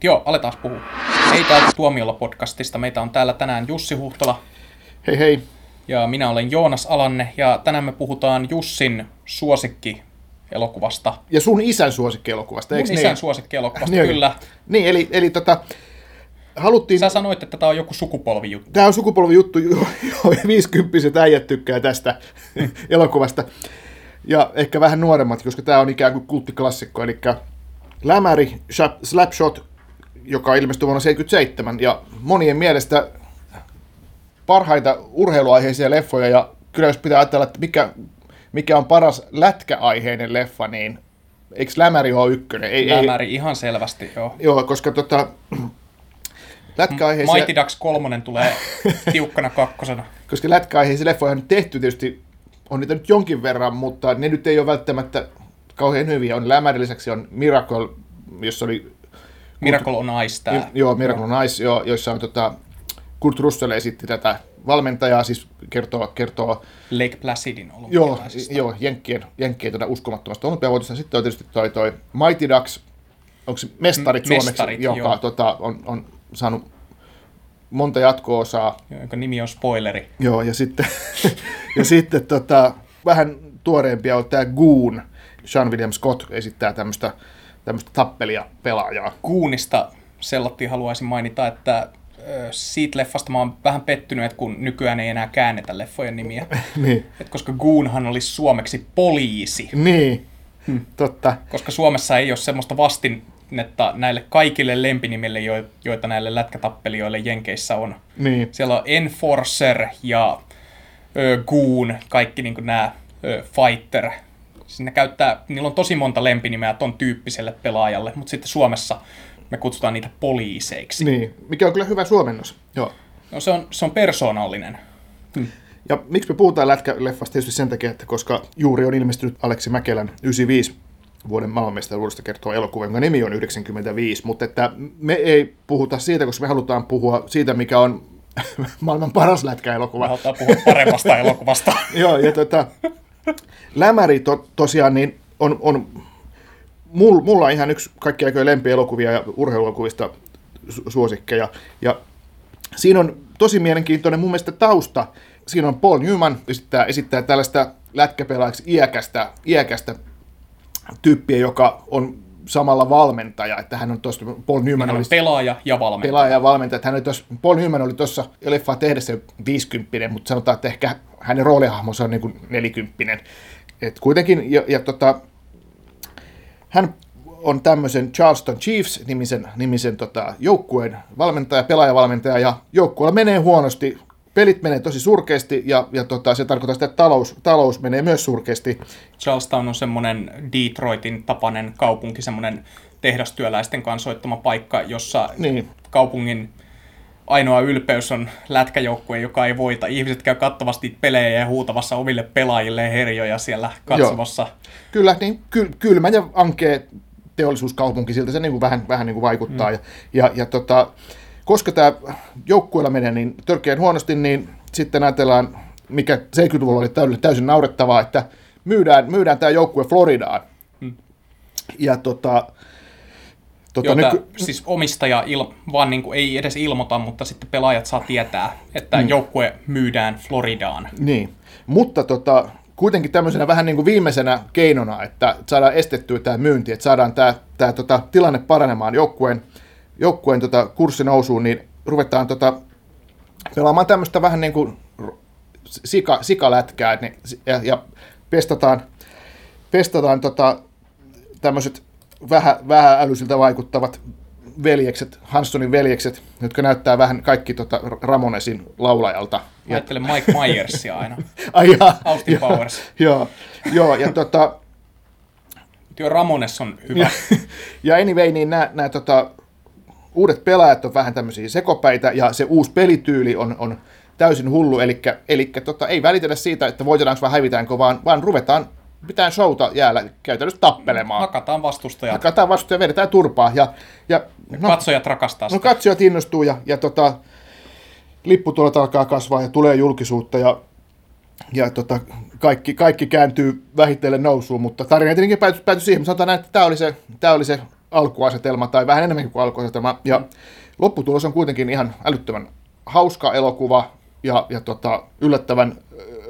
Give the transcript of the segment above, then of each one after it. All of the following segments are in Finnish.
Mutta joo, aletaan puhua. Hei täältä Tuomiolla podcastista. Meitä on täällä tänään Jussi Huhtola Hei hei. ja minä olen Joonas Alanne. Ja tänään me puhutaan Jussin suosikki elokuvasta. Ja sun isän suosikkielokuvasta, Mun eikö isän niin? suosikkielokuvasta, Niin, kyllä. Niin, eli, eli tota, haluttiin... Sä sanoit, että tämä on joku sukupolvijuttu. Tämä on sukupolvijuttu, jo, jo 50 äijät tykkää tästä elokuvasta. Ja ehkä vähän nuoremmat, koska tämä on ikään kuin kulttiklassikko. Eli Lämäri Slapshot, joka ilmestyi vuonna 1977. Ja monien mielestä parhaita urheiluaiheisia leffoja. Ja kyllä jos pitää ajatella, että mikä, mikä on paras lätkäaiheinen leffa, niin eikö Lämäri ole ykkönen? Ei, ei, Lämäri ihan selvästi, joo. joo, koska tota, lätkäaiheisia... Mighty Ducks 3 tulee tiukkana kakkosena. koska lätkäaiheisia leffoja on tehty tietysti, on niitä nyt jonkin verran, mutta ne nyt ei ole välttämättä kauhean hyviä. On Lämärin lisäksi on Miracle, jossa oli... Miracle on Ice tää. Joo, Miracle on Ice, jo, joissa on tota, Kurt Russell esitti tätä valmentajaa, siis kertoo, kertoo Lake Placidin joo, olympialaisista. joo, Jenkkien, Jenkkien tuota uskomattomasta olympiavoitosta. Sitten on tietysti toi, toi Mighty Ducks, onko se Mestarit M- suomeksi, Mestarit, joka joo. tota, on, on saanut monta jatko-osaa. jonka nimi on spoileri. Joo, ja sitten, ja sitten tota, vähän tuoreempia on tämä Goon. Sean William Scott esittää tämmöistä tämmöistä tappelia pelaajaa. Kuunista sellottiin haluaisin mainita, että siitä leffasta mä oon vähän pettynyt, että kun nykyään ei enää käännetä leffojen nimiä. niin, Et koska Goonhan olisi suomeksi poliisi. niin. Hmm. totta. Koska Suomessa ei ole semmoista vastinnetta näille kaikille lempinimille, jo- joita näille lätkätappelijoille Jenkeissä on. Niin, Siellä on Enforcer ja ö, Goon, kaikki niin nämä Fighter. Sinne käyttää, niillä on tosi monta lempinimeä ton tyyppiselle pelaajalle, mutta sitten Suomessa me kutsutaan niitä poliiseiksi. niin. Mikä on kyllä hyvä suomennos. Joo. No se on, se on persoonallinen. Ja miksi me puhutaan lätkäleffasta? Tietysti sen takia, että koska juuri on ilmestynyt Aleksi Mäkelän 95 vuoden maailmanmestaruudesta kertoo elokuva, jonka nimi on 95, mutta että me ei puhuta siitä, koska me halutaan puhua siitä, mikä on maailman paras Me lätkäelokuva. halutaan puhua paremmasta elokuvasta. Joo, ja tota, Lämäri to, tosiaan niin on, on mul, mulla on ihan yksi kaikki aikojen lempielokuvia ja urheiluelokuvista su- suosikkeja. Ja siinä on tosi mielenkiintoinen mun mielestä tausta. Siinä on Paul Newman esittää, esittää tällaista lätkäpelaajaksi iäkästä, iäkästä tyyppiä, joka on samalla valmentaja, että hän on tuosta, Paul Newman Hän oli pelaaja ja valmentaja. pelaaja ja valmentaja. Että hän oli tossa, Paul Newman oli tuossa leffaa tehdessä 50, mutta sanotaan, että ehkä hänen roolihahmonsa on niin kuin 40. Et kuitenkin, ja, ja tota, hän on tämmöisen Charleston Chiefs-nimisen nimisen, tota, joukkueen valmentaja, pelaajavalmentaja, ja joukkueella menee huonosti, pelit menee tosi surkeasti, ja, ja tota, se tarkoittaa sitä, että talous, talous menee myös surkeasti. Charlestown on semmoinen Detroitin tapainen kaupunki, semmoinen tehdastyöläisten kansoittama paikka, jossa Niin. kaupungin ainoa ylpeys on lätkäjoukkue, joka ei voita. Ihmiset käy kattavasti pelejä ja huutavassa omille pelaajille herjoja siellä katsomassa. Kyllä, niin kyl, kylmä ja ankea teollisuuskaupunki, siltä se niin kuin vähän, vähän niin kuin vaikuttaa. Mm. Ja, ja, ja tota, koska tämä joukkueella menee niin törkeän huonosti, niin sitten ajatellaan, mikä 70-luvulla oli täysin, täysin naurettavaa, että myydään, myydään tämä joukkue Floridaan. Mm. Ja tota, tota, Jota nyky- siis omistaja il, vaan niin kuin ei edes ilmoita, mutta sitten pelaajat saa tietää, että mm. joukkue myydään Floridaan. Niin, mutta tota, kuitenkin tämmöisenä vähän niin kuin viimeisenä keinona, että saadaan estettyä tämä myynti, että saadaan tämä, tämä tota, tilanne paranemaan joukkueen, joukkueen tota, kurssi nousuun, niin ruvetaan tota, pelaamaan tämmöistä vähän niin kuin sika, sikalätkää niin, ja, ja pestataan, pestataan tota, tämmöiset vähän, vähän älysiltä vaikuttavat veljekset, Hanssonin veljekset, jotka näyttää vähän kaikki tota Ramonesin laulajalta. Mä ajattelen Mike Myersia aina. Ai jaa, Austin joo, Powers. Joo, joo ja, tota, Työ Ramones on hyvä. ja anyway, niin nämä tota, uudet pelaajat on vähän tämmöisiä sekopäitä, ja se uusi pelityyli on, on täysin hullu, eli, eli tota, ei välitetä siitä, että voitetaanko vai hävitäänkö, vaan, vaan ruvetaan pitää showta jäällä käytännössä tappelemaan. Hakataan vastustajat. Hakataan vastuun ja vedetään turpaa. Ja, ja, no, Katsojat rakastaa no sitä. katsojat innostuu ja, ja tota, lipputulot alkaa kasvaa ja tulee julkisuutta ja, ja tota, kaikki, kaikki kääntyy vähitellen nousuun, mutta tarina tietenkin päätyi, päätyi siihen, mutta sanotaan näin, että tämä oli se, tämä oli se alkuasetelma tai vähän enemmän kuin alkuasetelma. Ja lopputulos on kuitenkin ihan älyttömän hauska elokuva ja, ja tota, yllättävän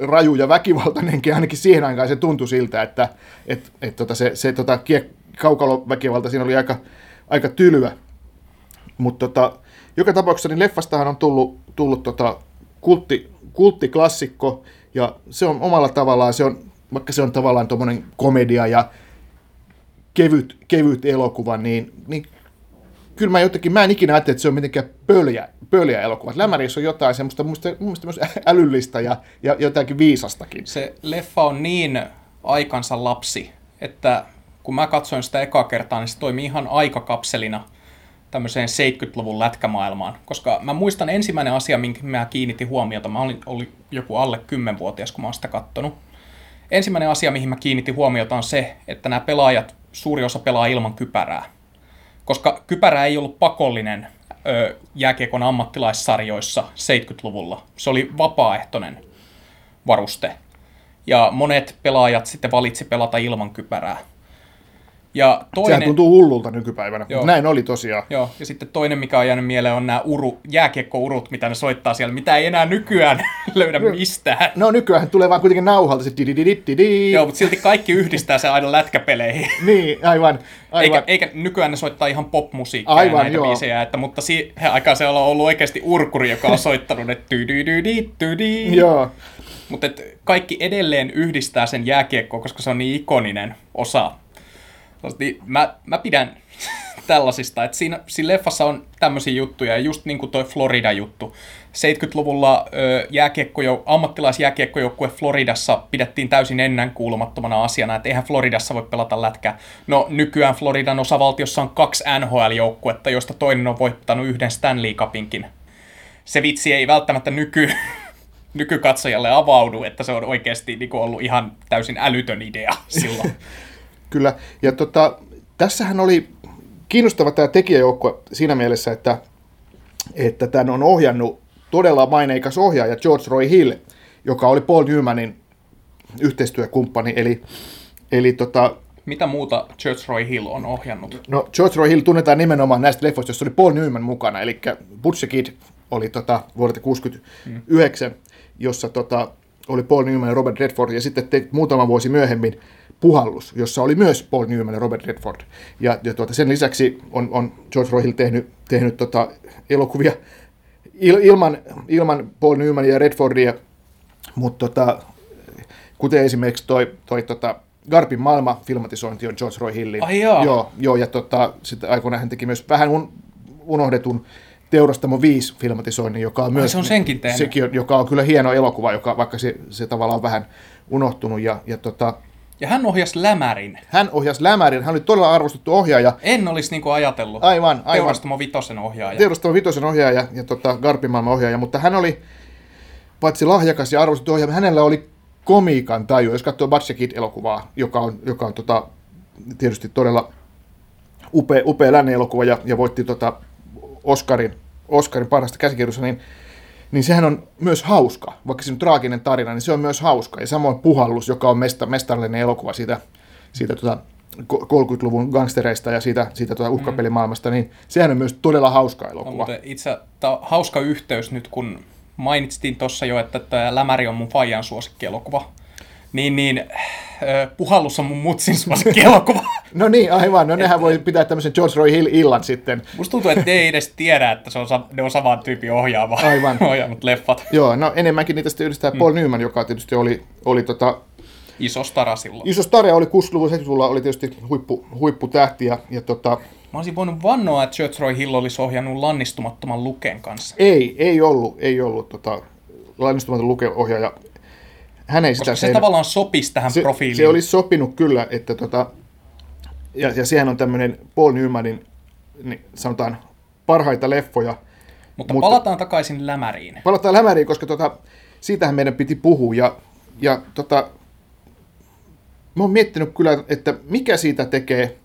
raju ja väkivaltainenkin, ainakin siihen aikaan se tuntui siltä, että et, et tota, se, se tota, kaukaloväkivalta siinä oli aika, aika tylyä. Mutta tota, joka tapauksessa niin leffastahan on tullut, tullut tota, kultti, kulttiklassikko, ja se on omalla tavallaan, se on, vaikka se on tavallaan tuommoinen komedia ja kevyt, kevyt elokuva, niin, niin kyllä mä jotenkin, mä en ikinä ajattele, että se on mitenkään pöljä, pöljä elokuva. Lämärissä on jotain semmoista mun mielestä myös älyllistä ja, ja jotakin viisastakin. Se leffa on niin aikansa lapsi, että kun mä katsoin sitä ekaa kertaa, niin se toimii ihan aikakapselina tämmöiseen 70-luvun lätkämaailmaan. Koska mä muistan ensimmäinen asia, minkä mä kiinnitin huomiota, mä olin, oli joku alle 10-vuotias, kun mä oon sitä kattonut. Ensimmäinen asia, mihin mä kiinnitin huomiota, on se, että nämä pelaajat, suuri osa pelaa ilman kypärää koska kypärä ei ollut pakollinen ö, jääkiekon ammattilaissarjoissa 70-luvulla. Se oli vapaaehtoinen varuste. Ja monet pelaajat sitten valitsi pelata ilman kypärää. Ja toinen, Sehän tuntuu hullulta nykypäivänä, joo, näin oli tosiaan. Joo, ja sitten toinen, mikä on jäänyt mieleen, on nämä uru, jääkiekkourut, mitä ne soittaa siellä, mitä ei enää nykyään löydä mistään. No nykyään tulee vaan kuitenkin nauhalta se di Joo, mutta silti kaikki yhdistää se aina lätkäpeleihin. niin, aivan. aivan. Eikä, eikä nykyään ne soittaa ihan popmusiikkia aivan, ja näitä joo. biisejä, että, mutta siihen aikaan se on ollut oikeasti urkuri, joka on soittanut ne Joo. Mutta kaikki edelleen yhdistää sen jääkiekkoon, koska se on niin ikoninen osa mä, mä pidän tällaisista, että siinä, siinä leffassa on tämmöisiä juttuja, ja just niin kuin toi Florida-juttu. 70-luvulla ö, jääkiekkojo, ammattilaisjääkiekkojoukkue Floridassa pidettiin täysin ennenkuulumattomana asiana, että eihän Floridassa voi pelata lätkää. No nykyään Floridan osavaltiossa on kaksi NHL-joukkuetta, joista toinen on voittanut yhden Stanley Cupinkin. Se vitsi ei välttämättä nyky, nykykatsojalle avaudu, että se on oikeasti niin ollut ihan täysin älytön idea silloin. Kyllä, ja tota, tässähän oli kiinnostava tämä tekijäjoukko siinä mielessä, että, että tämän on ohjannut todella maineikas ohjaaja George Roy Hill, joka oli Paul Newmanin yhteistyökumppani, eli, eli tota, mitä muuta George Roy Hill on ohjannut? No George Roy Hill tunnetaan nimenomaan näistä leffoista, joissa oli Paul Newman mukana, eli Butch Kid oli tota, vuodelta 1969, mm. jossa tota, oli Paul Newman ja Robert Redford, ja sitten te, muutama vuosi myöhemmin Puhallus, jossa oli myös Paul Newman ja Robert Redford. Ja, ja tuota, sen lisäksi on, on George Roy Hill tehnyt, tehnyt tota, elokuvia il, ilman, ilman Paul Newman ja Redfordia, mutta tota, kuten esimerkiksi toi, toi tota, Garpin maailma-filmatisointi on George Roy Hillin. Ai joo. Joo, joo ja tota, sitten aikoinaan hän teki myös vähän un, unohdetun Teurastamo 5 filmatisoinnin, joka on myös... se on senkin tehnyt. Sekin on, joka on kyllä hieno elokuva, joka, vaikka se, se tavallaan on vähän unohtunut. Ja, ja tota, ja hän ohjasi Lämärin. Hän ohjasi Lämärin. Hän oli todella arvostettu ohjaaja. En olisi niin kuin ajatellut. Aivan, aivan. Teurastamo Vitosen ohjaaja. Teurastamo Vitosen ohjaaja ja tota, Garpimaailman ohjaaja. Mutta hän oli paitsi lahjakas ja arvostettu ohjaaja, hänellä oli komiikan taju. Jos katsoo Batse Kid-elokuvaa, joka on, joka on tota, tietysti todella upea, upea lännen elokuva ja, ja voitti tota Oscarin, Oscarin parhaasta käsikirjoitusta, niin niin sehän on myös hauska. Vaikka se on traaginen tarina, niin se on myös hauska. Ja samoin Puhallus, joka on mesta, mestarillinen elokuva siitä, siitä tota 30-luvun gangstereista ja siitä, siitä tuota uhkapelimaailmasta, niin sehän on myös todella hauska elokuva. No, itse tämä hauska yhteys nyt, kun mainitsin tuossa jo, että tämä Lämäri on mun Fajan suosikkielokuva niin, niin Puhallus on mun mutsin suosikkielokuva. no niin, aivan. No nehän voi pitää tämmöisen George Roy Hill illan sitten. Musta tuntuu, että ne ei edes tiedä, että se on, ne on saman tyypin ohjaava. Aivan. ohjaamut leffat. Joo, no enemmänkin niitä sitten yhdistää mm. Paul Newman, joka tietysti oli, oli tota, Iso stara silloin. Iso stara oli 60-luvun 70 oli tietysti huippu, huipputähti. Ja, ja tota... Mä olisin voinut vannoa, että George Roy Hill olisi ohjannut lannistumattoman Luken kanssa. Ei, ei ollut, ei ollut tota, lannistumaton Luke-ohjaaja hän ei sitä se sen... tavallaan sopisi tähän se, profiiliin. Se olisi sopinut kyllä, että tota, ja, ja sehän on tämmöinen Paul Newmanin, niin sanotaan, parhaita leffoja. Mutta, mutta palataan takaisin Lämäriin. Palataan Lämäriin, koska tota, siitähän meidän piti puhua. Ja, ja tota, mä oon miettinyt kyllä, että mikä siitä tekee,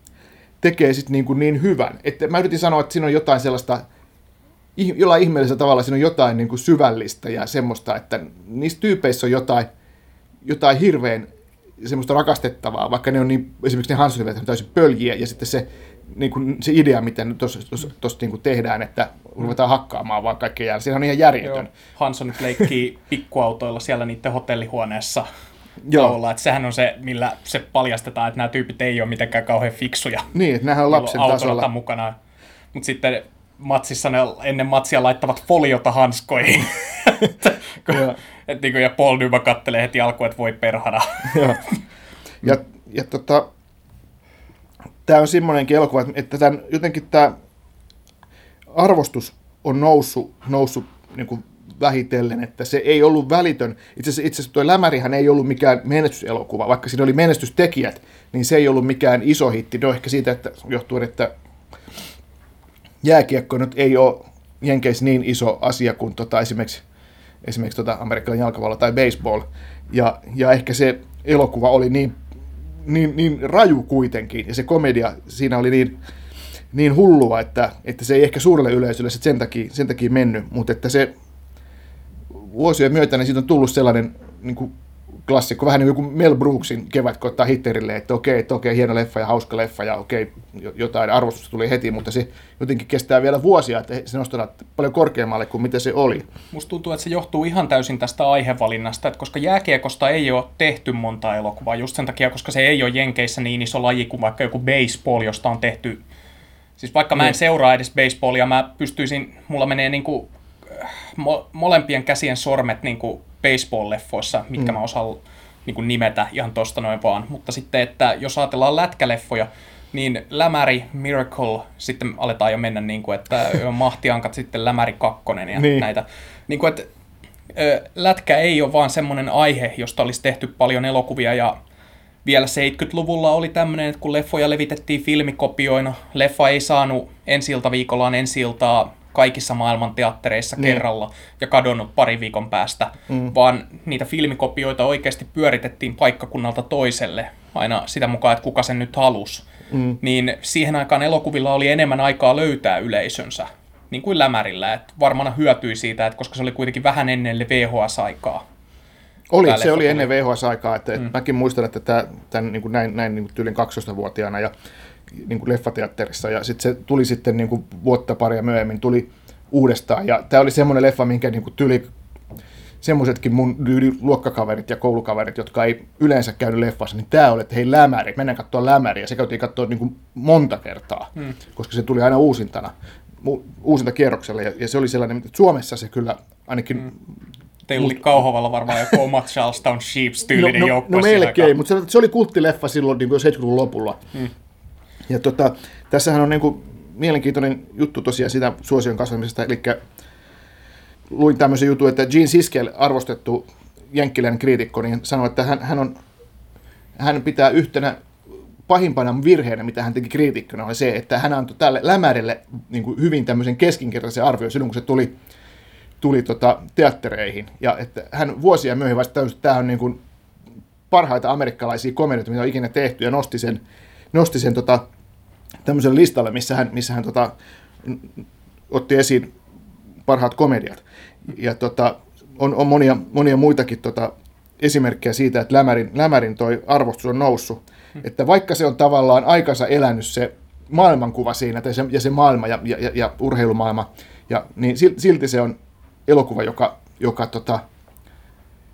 tekee sit niin, kuin niin hyvän. Että mä yritin sanoa, että siinä on jotain sellaista, jollain ihmeellisellä tavalla siinä on jotain niin kuin syvällistä ja semmoista, että niissä tyypeissä on jotain, jotain hirveän semmoista rakastettavaa, vaikka ne on niin, esimerkiksi ne Hansonivet on täysin pöljiä, ja sitten se niin kuin se idea, miten tuossa niin tehdään, että ruvetaan hakkaamaan vaan kaikkea jäällä. Siinä on ihan järjetön. Joo. Hanson nyt leikkii pikkuautoilla siellä niiden hotellihuoneessa Joo. Olla, että sehän on se, millä se paljastetaan, että nämä tyypit ei ole mitenkään kauhean fiksuja. Niin, että nämähän on lapsen tasolla. mukana. Mutta sitten matsissa ne ennen matsia laittavat foliota hanskoihin. et, niin kuin, ja Paul Nyma kattelee heti alkuun, että voi perhana. ja, ja tota, tämä on semmoinenkin elokuva, että tämän, jotenkin tämä arvostus on noussut, noussut niin kuin vähitellen, että se ei ollut välitön. Itse asiassa, itse asiassa tuo Lämärihän ei ollut mikään menestyselokuva, vaikka siinä oli menestystekijät, niin se ei ollut mikään iso hitti. No ehkä siitä, että johtuu, että jääkiekko nyt ei ole Jenkeissä niin iso asia kuin tota, esimerkiksi, esimerkiksi tota amerikkalainen jalkapallo tai baseball. Ja, ja ehkä se elokuva oli niin, niin, niin raju kuitenkin, ja se komedia siinä oli niin, niin hullua, että, että se ei ehkä suurelle yleisölle sen takia, sen takia mennyt, mutta että se vuosien myötä niin siitä on tullut sellainen niin kuin klassikko, vähän niin kuin Mel Brooksin kevät koittaa Hitlerille, että okei, että okei, hieno leffa ja hauska leffa ja okei, jotain arvostusta tuli heti, mutta se jotenkin kestää vielä vuosia, että se nostetaan paljon korkeammalle kuin mitä se oli. Musta tuntuu, että se johtuu ihan täysin tästä aihevalinnasta, että koska jääkiekosta ei ole tehty monta elokuvaa, just sen takia, koska se ei ole Jenkeissä niin iso laji kuin vaikka joku baseball, josta on tehty Siis vaikka mä en niin. seuraa edes baseballia, mä pystyisin, mulla menee niin kuin mo- molempien käsien sormet niin kuin baseball-leffoissa, mitkä mm. mä osaan niin nimetä ihan tosta noin vaan. Mutta sitten, että jos ajatellaan lätkäleffoja, niin Lämäri, Miracle, sitten aletaan jo mennä niin kuin, että Mahtiankat, sitten Lämäri kakkonen ja niin. näitä. Niin kuin, että lätkä ei ole vaan semmoinen aihe, josta olisi tehty paljon elokuvia ja vielä 70-luvulla oli tämmöinen, että kun leffoja levitettiin filmikopioina, leffa ei saanut ensi viikollaan ensi kaikissa maailman teattereissa niin. kerralla ja kadonnut pari viikon päästä, mm. vaan niitä filmikopioita oikeasti pyöritettiin paikkakunnalta toiselle aina sitä mukaan, että kuka sen nyt halusi. Mm. Niin siihen aikaan elokuvilla oli enemmän aikaa löytää yleisönsä, niin kuin Lämärillä, että varmana hyötyi siitä, että koska se oli kuitenkin vähän ennen VHS-aikaa. Oli, se oli ennen VHS-aikaa, että, mm. mäkin muistan, että tämä, tämän, niin kuin näin, näin niin kuin tyylin 12-vuotiaana ja niin kuin leffateatterissa ja sitten se tuli sitten niin kuin vuotta paria myöhemmin tuli uudestaan ja tämä oli semmoinen leffa, minkä niin kuin tyli semmoisetkin mun luokkakaverit ja koulukaverit, jotka ei yleensä käynyt leffassa, niin tämä oli, että hei lämäri, mennään katsoa lämäri, ja se käytiin katsoa niin kuin monta kertaa, hmm. koska se tuli aina uusintana, uusinta kierroksella, ja, ja se oli sellainen, että Suomessa se kyllä ainakin hmm. Teillä oli Kauhavalla varmaan joku oma Charlestown Sheeps-tyylinen no, no, joukkue. No melkein, mutta se, se oli kulttileffa silloin niin 70-luvun lopulla. Hmm. Ja tota, tässähän on niin kuin, mielenkiintoinen juttu tosiaan sitä suosion kasvamisesta, eli luin tämmöisen jutun, että Gene Siskel, arvostettu jenkkiläinen kriitikko, niin sanoi, että hän, hän, on, hän pitää yhtenä pahimpana virheenä, mitä hän teki kriitikkona, oli se, että hän antoi tälle lämärille niin kuin hyvin tämmöisen keskinkertaisen arvion silloin, kun se tuli, tuli tota, teattereihin. Ja että hän vuosia myöhemmin vasta täysin, että tämä on niin kuin parhaita amerikkalaisia komedioita, mitä on ikinä tehty, ja nosti sen, nosti sen tota, tämmöisen listalle, missä hän, missä hän tota, otti esiin parhaat komediat. Ja tota, on, on monia, monia muitakin tota, esimerkkejä siitä, että Lämärin, Lämärin toi arvostus on noussut. Hmm. Että vaikka se on tavallaan aikansa elänyt se maailmankuva siinä ja se, ja se maailma ja, ja, ja urheilumaailma, ja, niin silti se on elokuva, joka, joka tota,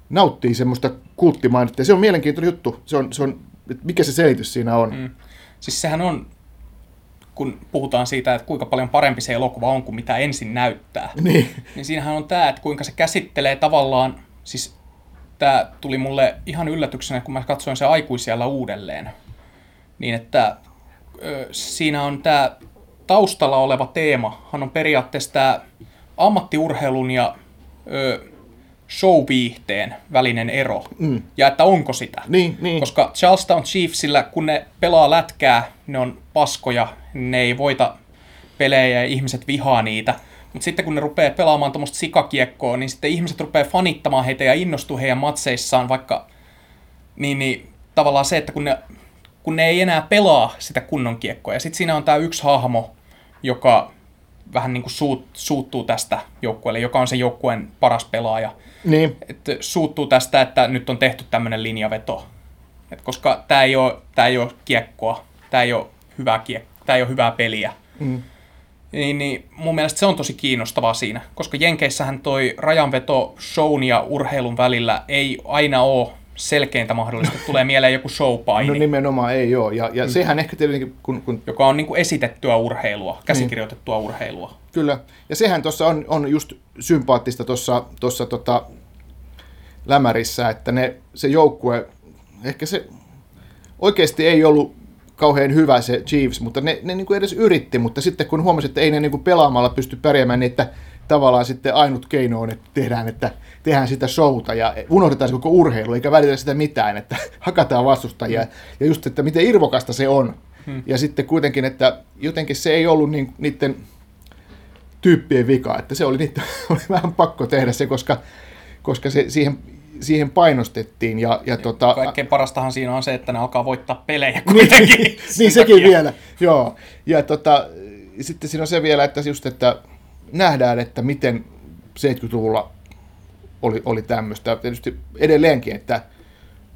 nauttii semmoista kulttimainetta. Ja se on mielenkiintoinen juttu. Se on, se on, mikä se selitys siinä on. Mm. Siis sehän on kun puhutaan siitä, että kuinka paljon parempi se elokuva on kuin mitä ensin näyttää, niin, niin siinähän on tämä, että kuinka se käsittelee tavallaan, siis tämä tuli mulle ihan yllätyksenä, kun mä katsoin se aikuisiellä uudelleen, niin että ö, siinä on tämä taustalla oleva teema, hän on periaatteessa tämä ammattiurheilun ja ö, showviihteen välinen ero. Mm. Ja että onko sitä. Niin, niin. Koska Charlestown Chiefsillä, kun ne pelaa lätkää, ne on paskoja, ne ei voita pelejä ja ihmiset vihaa niitä. Mutta sitten kun ne rupeaa pelaamaan tuommoista sikakiekkoa, niin sitten ihmiset rupeaa fanittamaan heitä ja innostuu heidän matseissaan, vaikka niin, niin tavallaan se, että kun ne, kun ne ei enää pelaa sitä kunnon kiekkoa. Ja sitten siinä on tämä yksi hahmo, joka vähän niin kuin suut, suuttuu tästä joukkueelle, joka on se joukkueen paras pelaaja. Niin. Että suuttuu tästä, että nyt on tehty tämmöinen linjaveto. Et koska tämä ei, ole, ei ole kiekkoa, tämä ei ole hyvää kiekkoa tämä ei ole hyvää peliä. Mm. Niin, niin mun mielestä se on tosi kiinnostavaa siinä, koska Jenkeissähän toi rajanveto shown ja urheilun välillä ei aina ole selkeintä mahdollista. Tulee mieleen joku showpaini. No nimenomaan ei ole. Ja, ja mm. sehän ehkä tietenkin... Kun, kun... Joka on niin kuin esitettyä urheilua, käsikirjoitettua niin. urheilua. Kyllä. Ja sehän tuossa on, on just sympaattista tuossa tossa, tota, lämärissä, että ne, se joukkue, ehkä se oikeasti ei ollut kauhean hyvä se Chiefs, mutta ne, ne niin kuin edes yritti, mutta sitten kun huomasit, että ei ne niin kuin pelaamalla pysty pärjäämään, niin että tavallaan sitten ainut keino on, että tehdään, että tehdään sitä showta ja unohdetaan se koko urheilu, eikä välitä sitä mitään, että hakataan vastustajia. Hmm. Ja just, että miten irvokasta se on. Hmm. Ja sitten kuitenkin, että jotenkin se ei ollut niin, niiden tyyppien vika, että se oli, niitä, oli vähän pakko tehdä se, koska, koska se, siihen siihen painostettiin. Ja, ja tota, Kaikkein parastahan siinä on se, että ne alkaa voittaa pelejä kuitenkin. niin, niin sekin vielä, joo. Ja tota, sitten siinä on se vielä, että just, että nähdään, että miten 70-luvulla oli, oli tämmöistä. Tietysti edelleenkin, että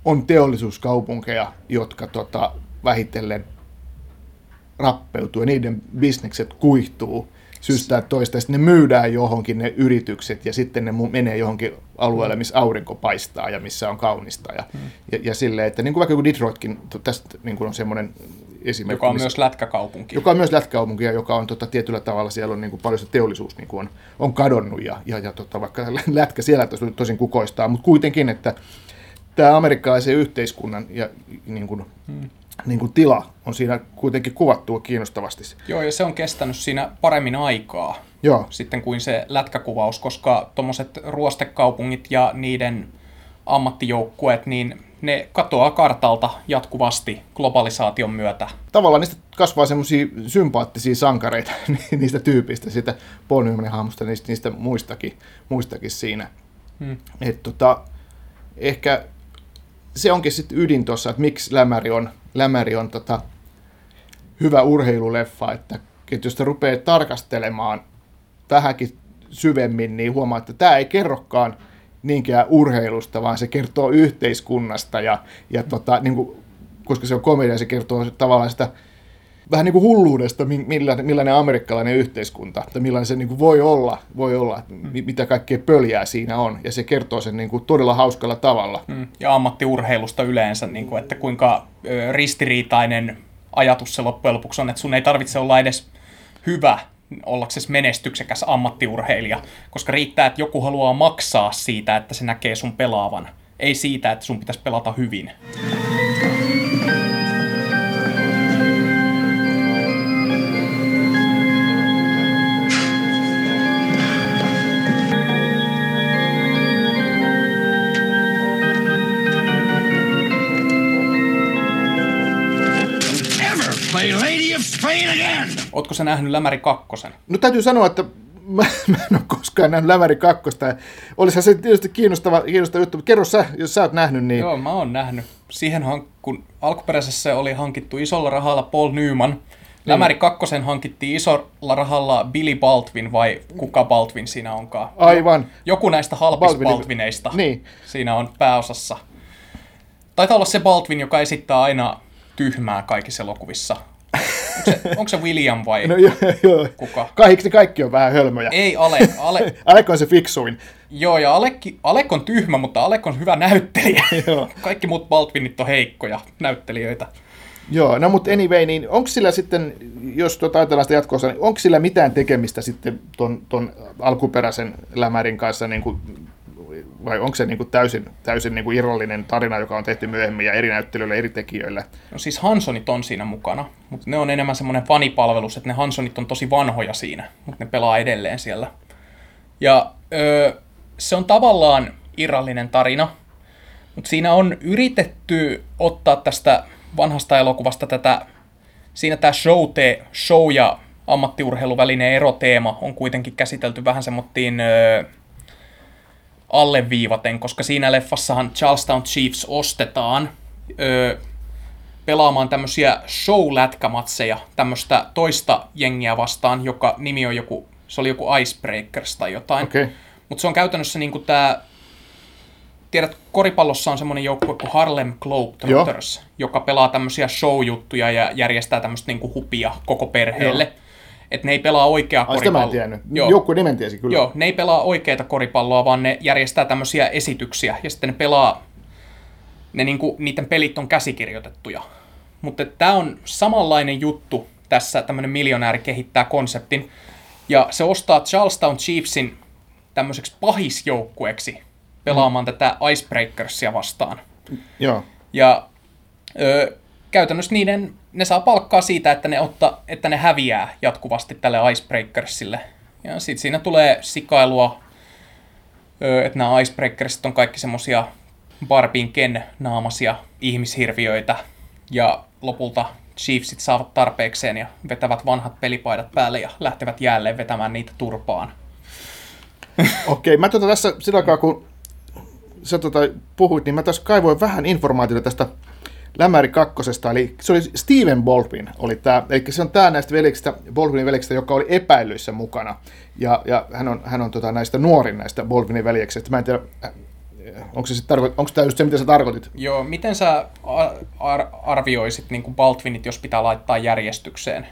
on teollisuuskaupunkeja, jotka tota, vähitellen rappeutuu ja niiden bisnekset kuihtuu syystä toista, ja sitten ne myydään johonkin ne yritykset, ja sitten ne menee johonkin alueelle, missä aurinko paistaa ja missä on kaunista. Ja, mm. ja, ja silleen, että niin kuin vaikka kuin Detroitkin, tästä niin kuin on semmoinen esimerkki. Joka on missä, myös lätkäkaupunki. Joka on myös lätkäkaupunki, ja joka on tota, tietyllä tavalla, siellä on niin kuin paljon se teollisuus niin kuin on, on kadonnut, ja, ja, ja tota, vaikka lätkä siellä tosin, tosin kukoistaa, mutta kuitenkin, että tämä amerikkalaisen yhteiskunnan ja niin kuin, hmm niin kuin tila on siinä kuitenkin kuvattu kiinnostavasti. Joo, ja se on kestänyt siinä paremmin aikaa Joo. sitten kuin se lätkäkuvaus, koska tuommoiset ruostekaupungit ja niiden ammattijoukkueet, niin ne katoaa kartalta jatkuvasti globalisaation myötä. Tavallaan niistä kasvaa semmoisia sympaattisia sankareita niistä tyypistä, sitä Paul Newmanin hahmosta, niistä, niistä muistakin, muistakin siinä. Hmm. Et tota, ehkä se onkin sitten ydin tuossa, että miksi Lämäri on, Lämäri on tota, hyvä urheiluleffa, että, että jos te rupeaa tarkastelemaan vähänkin syvemmin, niin huomaa, että tämä ei kerrokaan niinkään urheilusta, vaan se kertoo yhteiskunnasta ja, ja tota, niin kuin, koska se on komedia, se kertoo tavallaan sitä vähän niin kuin hulluudesta, millainen, millainen amerikkalainen yhteiskunta, tai millainen se niin kuin voi olla, voi olla mm. mitä kaikkea pöljää siinä on, ja se kertoo sen niin kuin todella hauskalla tavalla. Mm. Ja ammattiurheilusta yleensä, niin kuin, että kuinka ristiriitainen ajatus se loppujen lopuksi on, että sun ei tarvitse olla edes hyvä ollaksesi menestyksekäs ammattiurheilija, koska riittää, että joku haluaa maksaa siitä, että se näkee sun pelaavan, ei siitä, että sun pitäisi pelata hyvin. Spain Ootko sä nähnyt Lämäri kakkosen? No täytyy sanoa, että mä, mä en ole koskaan nähnyt Lämäri kakkosta. Olisihan se tietysti kiinnostava, kiinnostava juttu, mutta kerro sä, jos sä oot nähnyt, niin... Joo, mä oon nähnyt. Siihen, kun alkuperäisessä oli hankittu isolla rahalla Paul Newman, niin. Lämäri kakkosen hankittiin isolla rahalla Billy Baldwin vai kuka Baldwin siinä onkaan? Aivan. Joku näistä halpista Baldwin. Baldwineista niin. siinä on pääosassa. Taitaa olla se Baldwin, joka esittää aina tyhmää kaikissa elokuvissa. Onko se, onko se William vai no, joo, joo. kuka? Kaikki, kaikki on vähän hölmöjä. Ei Alek. Ale... Alek on se fiksuin. Joo, ja Alek, Alek on tyhmä, mutta Alek on hyvä näyttelijä. Joo. Kaikki muut Baldwinit on heikkoja näyttelijöitä. Joo, no mutta anyway, niin onko sillä sitten, jos tuota ajatellaan sitä jatkossa, niin onko sillä mitään tekemistä sitten ton, ton alkuperäisen lämärin kanssa niin kuin vai onko se niin kuin täysin, täysin niin kuin irrallinen tarina, joka on tehty myöhemmin ja eri näyttelyillä, eri tekijöillä? No siis Hansonit on siinä mukana, mutta ne on enemmän semmoinen fanipalvelus, että ne Hansonit on tosi vanhoja siinä, mutta ne pelaa edelleen siellä. Ja öö, se on tavallaan irrallinen tarina, mutta siinä on yritetty ottaa tästä vanhasta elokuvasta tätä, siinä tämä show, te, show ja ammattiurheiluvälinen eroteema on kuitenkin käsitelty vähän semmoittiin öö, alleviivaten, koska siinä leffassahan Charlestown Chiefs ostetaan öö, pelaamaan tämmöisiä show-lätkämatseja tämmöistä toista jengiä vastaan, joka nimi on joku, se oli joku Icebreakers tai jotain. Okay. Mutta se on käytännössä niinku tämä tiedät, koripallossa on semmoinen joukkue kuin Harlem Globetrotters, Joo. joka pelaa tämmöisiä show-juttuja ja järjestää tämmöistä niinku hupia koko perheelle. Joo. Et ne ei pelaa oikeaa Ai, koripalloa. Sitä mä en Joo. Joukkue nimen tiesi kyllä. Joo, ne ei pelaa oikeita koripalloa, vaan ne järjestää tämmöisiä esityksiä ja sitten ne pelaa, ne niinku, niiden pelit on käsikirjoitettuja. Mutta tämä on samanlainen juttu tässä, tämmöinen miljonääri kehittää konseptin, ja se ostaa Charlestown Chiefsin tämmöiseksi pahisjoukkueeksi pelaamaan mm. tätä Icebreakersia vastaan. Joo. Ja ö, käytännössä niiden, ne saa palkkaa siitä, että ne, otta, että ne häviää jatkuvasti tälle Icebreakersille. Ja sitten siinä tulee sikailua, että nämä Icebreakersit on kaikki semmosia Barbin Ken naamasia ihmishirviöitä. Ja lopulta Chiefsit saavat tarpeekseen ja vetävät vanhat pelipaidat päälle ja lähtevät jälleen vetämään niitä turpaan. Okei, okay, mä tuota tässä sillä aikaa, kun sä tuota puhuit, niin mä tässä kaivoin vähän informaatiota tästä Lämäri kakkosesta, eli se oli Steven Baldwin, oli tämä, eli se on tämä näistä veljeksistä, Baldwinin veljeksistä, joka oli epäilyissä mukana, ja, ja hän on, hän on tota, näistä nuorin näistä Baldwinin veljeksistä, mä en tiedä, onko, se sit tarko- onko tämä just se, mitä sä tarkoitit? Joo, miten sä ar- arvioisit niin Baldwinit, jos pitää laittaa järjestykseen?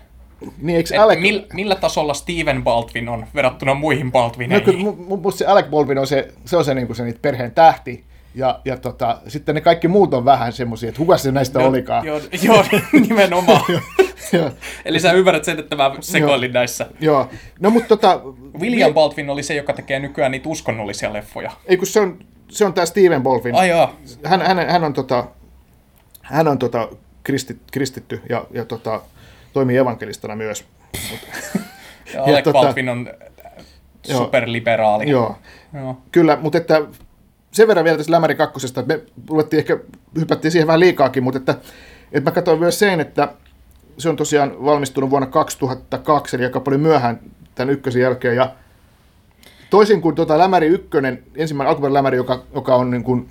Niin, eikö Alec... mil, millä tasolla Steven Baldwin on verrattuna muihin Baldwineihin? No, mun, mun se Alec Baldwin on se, se, on se, niin kuin se niitä perheen tähti, ja, ja tota, sitten ne kaikki muut on vähän semmoisia, että kuka se näistä no, olikaan. Joo, joo nimenomaan. Eli sä ymmärrät sen, että mä sekoilin joo, näissä. Joo. No, mutta tota, William Baldwin oli se, joka tekee nykyään niitä uskonnollisia leffoja. Ei kun se on, se on tämä Steven Baldwin. Ai joo. Hän, hän, hän on, tota, hän on tota, kristit, kristitty ja, ja tota, toimii evankelistana myös. ja Alec tota, Baldwin on superliberaali. Joo, joo. kyllä, mutta että sen verran vielä tästä Lämäri kakkosesta, että me ruvettiin ehkä, hypättiin siihen vähän liikaakin, mutta että, että mä katsoin myös sen, että se on tosiaan valmistunut vuonna 2002, eli aika paljon myöhään tämän ykkösen jälkeen, ja toisin kuin tuota Lämäri ykkönen, ensimmäinen alkuperäinen Lämäri, joka, joka on niin kuin,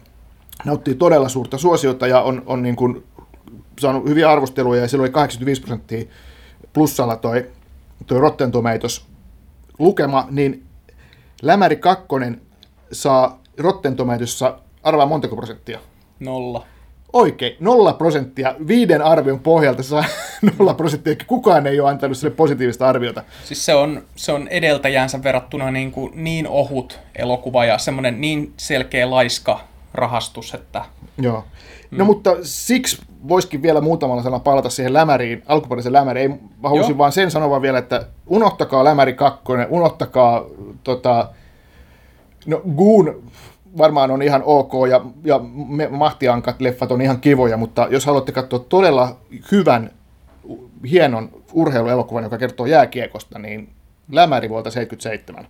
nauttii todella suurta suosiota ja on, on niin kuin saanut hyviä arvosteluja ja silloin oli 85 prosenttia plussalla toi, toi Rotten lukema, niin Lämäri 2 saa Rotten Tomatoesissa arvaa montako prosenttia? Nolla. Oikein, nolla prosenttia. Viiden arvion pohjalta saa nolla prosenttia. Kukaan ei ole antanut sille positiivista arviota. Siis se on, se on edeltäjänsä verrattuna niin, kuin niin ohut elokuva ja semmoinen niin selkeä laiska rahastus, että... Joo. No mm. mutta siksi voisikin vielä muutamalla sanalla palata siihen lämäriin, alkuperäisen lämäriin. Ei, mä haluaisin Joo. vaan sen sanoa vielä, että unohtakaa lämäri kakkonen, unohtakaa tota, no Goon varmaan on ihan ok ja, ja Mahtiankat leffat on ihan kivoja, mutta jos haluatte katsoa todella hyvän, hienon urheiluelokuvan, joka kertoo jääkiekosta, niin Lämäri vuolta 77.